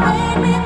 made me